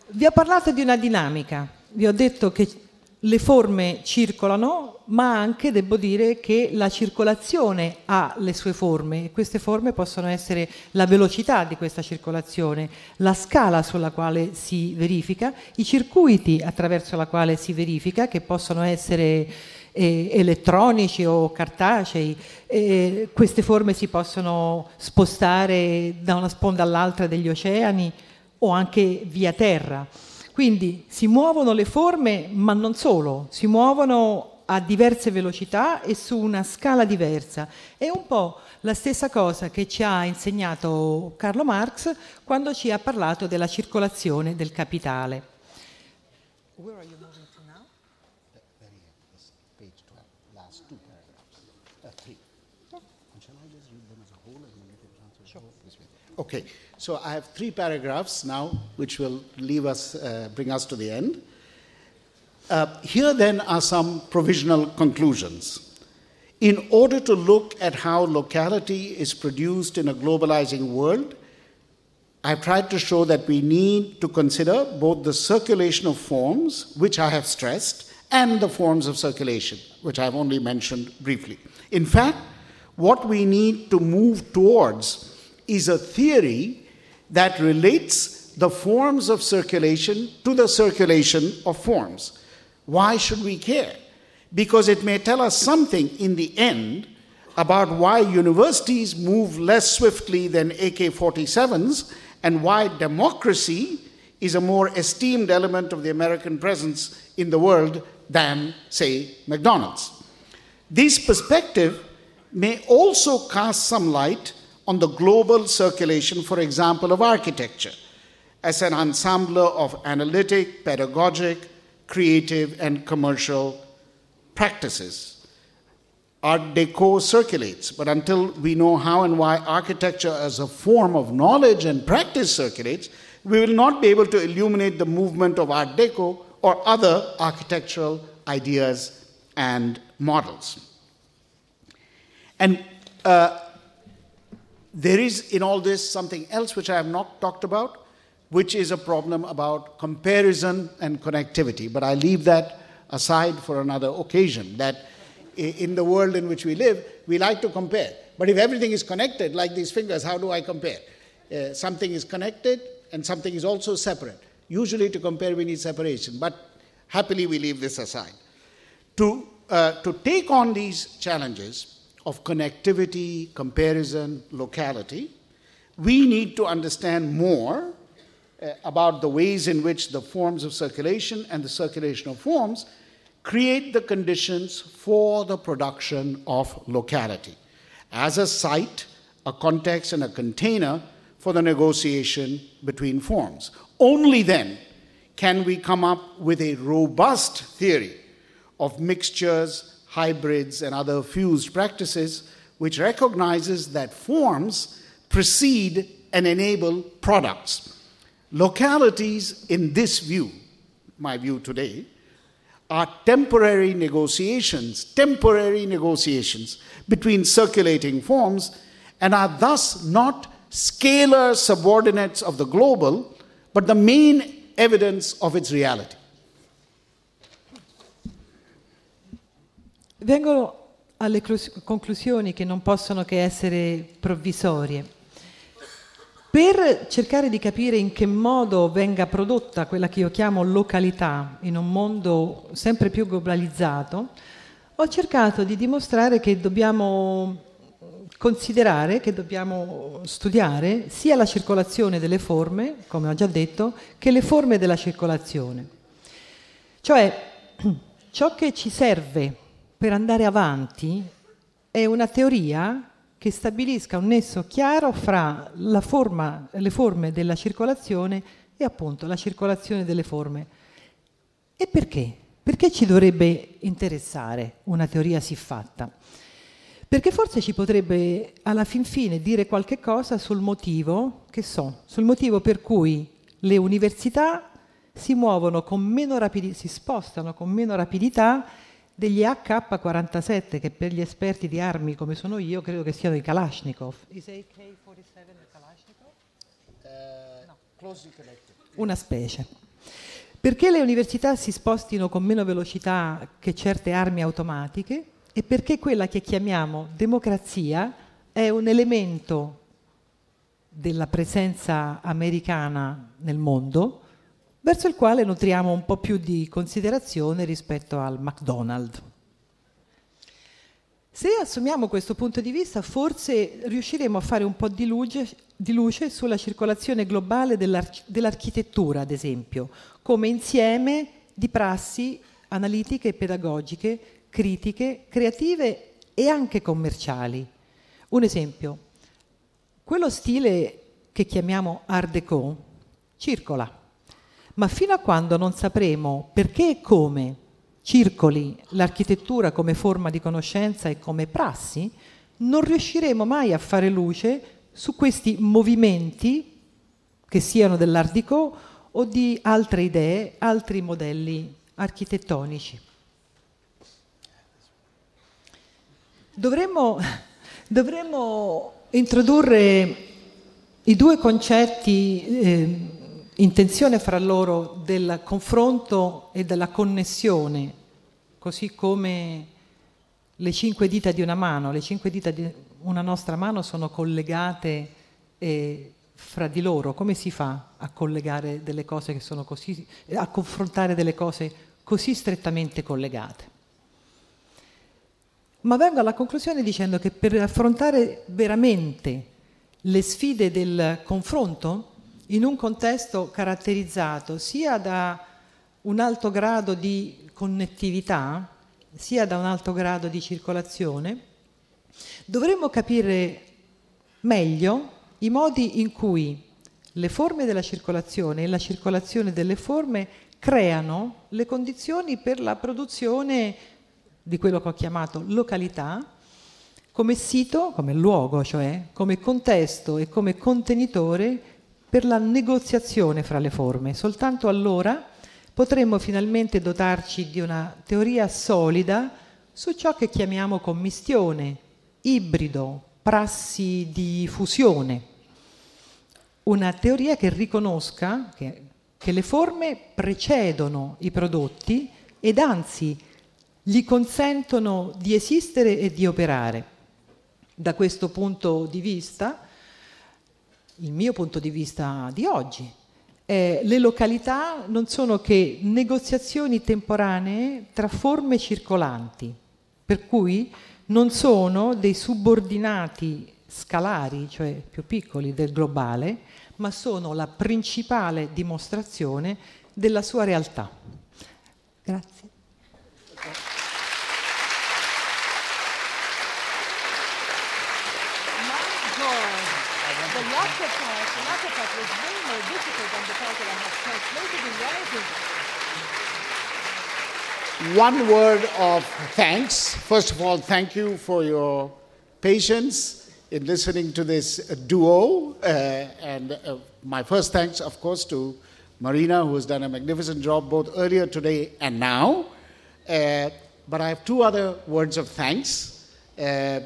Vi ho parlato di una dinamica, vi ho detto che le forme circolano, ma anche devo dire che la circolazione ha le sue forme e queste forme possono essere la velocità di questa circolazione, la scala sulla quale si verifica, i circuiti attraverso la quale si verifica, che possono essere eh, elettronici o cartacei. Eh, queste forme si possono spostare da una sponda all'altra degli oceani o anche via terra. Quindi si muovono le forme, ma non solo, si muovono a diverse velocità e su una scala diversa. È un po' la stessa cosa che ci ha insegnato Carlo Marx quando ci ha parlato della circolazione del capitale. Okay. So I have three paragraphs now, which will leave us, uh, bring us to the end. Uh, here then are some provisional conclusions. In order to look at how locality is produced in a globalizing world, I've tried to show that we need to consider both the circulation of forms, which I have stressed, and the forms of circulation, which I've only mentioned briefly. In fact, what we need to move towards is a theory that relates the forms of circulation to the circulation of forms. Why should we care? Because it may tell us something in the end about why universities move less swiftly than AK 47s and why democracy is a more esteemed element of the American presence in the world than, say, McDonald's. This perspective may also cast some light on the global circulation, for example, of architecture as an ensemble of analytic, pedagogic, creative, and commercial practices. Art Deco circulates, but until we know how and why architecture as a form of knowledge and practice circulates, we will not be able to illuminate the movement of Art Deco or other architectural ideas and models. And uh, there is in all this something else which I have not talked about, which is a problem about comparison and connectivity. But I leave that aside for another occasion. That in the world in which we live, we like to compare. But if everything is connected, like these fingers, how do I compare? Uh, something is connected and something is also separate. Usually, to compare, we need separation. But happily, we leave this aside. To, uh, to take on these challenges, of connectivity, comparison, locality, we need to understand more uh, about the ways in which the forms of circulation and the circulation of forms create the conditions for the production of locality as a site, a context, and a container for the negotiation between forms. Only then can we come up with a robust theory of mixtures, hybrids, and other fused practices, which recognizes that forms precede and enable products. Localities, in this view, my view today, are temporary negotiations, temporary negotiations between circulating forms, and are thus not scalar subordinates of the global, but the main evidence of its reality. Vengo alle conclusioni che non possono che essere provvisorie. Per cercare di capire in che modo venga prodotta quella che io chiamo località in un mondo sempre più globalizzato, ho cercato di dimostrare che dobbiamo considerare, che dobbiamo studiare sia la circolazione delle forme, come ho già detto, che le forme della circolazione. Cioè, <clears throat> ciò che ci serve per andare avanti è una teoria che stabilisca un nesso chiaro fra forma, le forme della circolazione e appunto la circolazione delle forme. E perché? Perché ci dovrebbe interessare una teoria siffatta? Perché forse ci potrebbe alla fin fine dire qualche cosa sul motivo, che so, sul motivo per cui le università si muovono con meno rapidità, si spostano con meno rapidità degli AK-47 che per gli esperti di armi come sono io credo che siano i Kalashnikov. Is AK-47 a Kalashnikov? Uh, no. Una specie. Perché le università si spostino con meno velocità che certe armi automatiche e perché quella che chiamiamo democrazia è un elemento della presenza americana nel mondo verso il quale nutriamo un po' più di considerazione rispetto al McDonald's. Se assumiamo questo punto di vista, forse riusciremo a fare un po' di luce, di luce sulla circolazione globale dell'arch- dell'architettura, ad esempio, come insieme di prassi analitiche pedagogiche, critiche, creative e anche commerciali. Un esempio, quello stile che chiamiamo Art Deco circola ma fino a quando non sapremo perché e come circoli l'architettura come forma di conoscenza e come prassi, non riusciremo mai a fare luce su questi movimenti che siano dell'Ardico o di altre idee, altri modelli architettonici. Dovremmo, dovremmo introdurre i due concetti eh, intenzione fra loro del confronto e della connessione, così come le cinque dita di una mano, le cinque dita di una nostra mano sono collegate eh, fra di loro. Come si fa a collegare delle cose che sono così, a confrontare delle cose così strettamente collegate? Ma vengo alla conclusione dicendo che per affrontare veramente le sfide del confronto, in un contesto caratterizzato sia da un alto grado di connettività, sia da un alto grado di circolazione, dovremmo capire meglio i modi in cui le forme della circolazione e la circolazione delle forme creano le condizioni per la produzione di quello che ho chiamato località come sito, come luogo, cioè come contesto e come contenitore per la negoziazione fra le forme. Soltanto allora potremmo finalmente dotarci di una teoria solida su ciò che chiamiamo commistione, ibrido, prassi di fusione. Una teoria che riconosca che, che le forme precedono i prodotti ed anzi gli consentono di esistere e di operare. Da questo punto di vista, il mio punto di vista di oggi. Eh, le località non sono che negoziazioni temporanee tra forme circolanti, per cui non sono dei subordinati scalari, cioè più piccoli del globale, ma sono la principale dimostrazione della sua realtà. Grazie. One word of thanks. First of all, thank you for your patience in listening to this duo. Uh, and uh, my first thanks, of course, to Marina, who has done a magnificent job both earlier today and now. Uh, but I have two other words of thanks. Uh,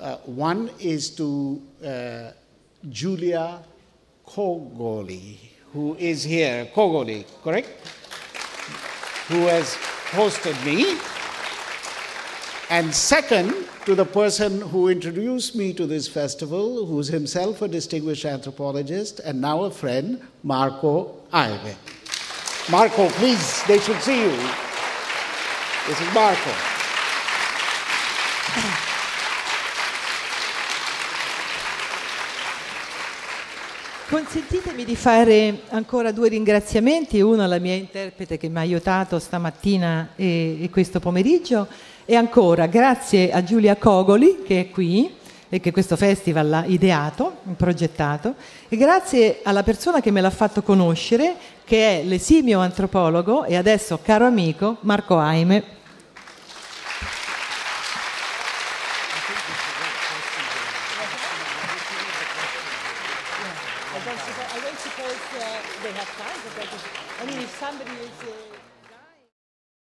uh, one is to uh, Julia Kogoli, who is here. Kogoli, correct? Who has hosted me. And second, to the person who introduced me to this festival, who's himself a distinguished anthropologist and now a friend, Marco Aive. Marco, please, they should see you. This is Marco. Consentitemi di fare ancora due ringraziamenti, uno alla mia interprete che mi ha aiutato stamattina e, e, questo pomeriggio e ancora grazie a Giulia Cogoli che è qui e che questo festival ha ideato, progettato e grazie alla persona che me l'ha fatto conoscere che è l'esimio antropologo e adesso caro amico Marco Aime.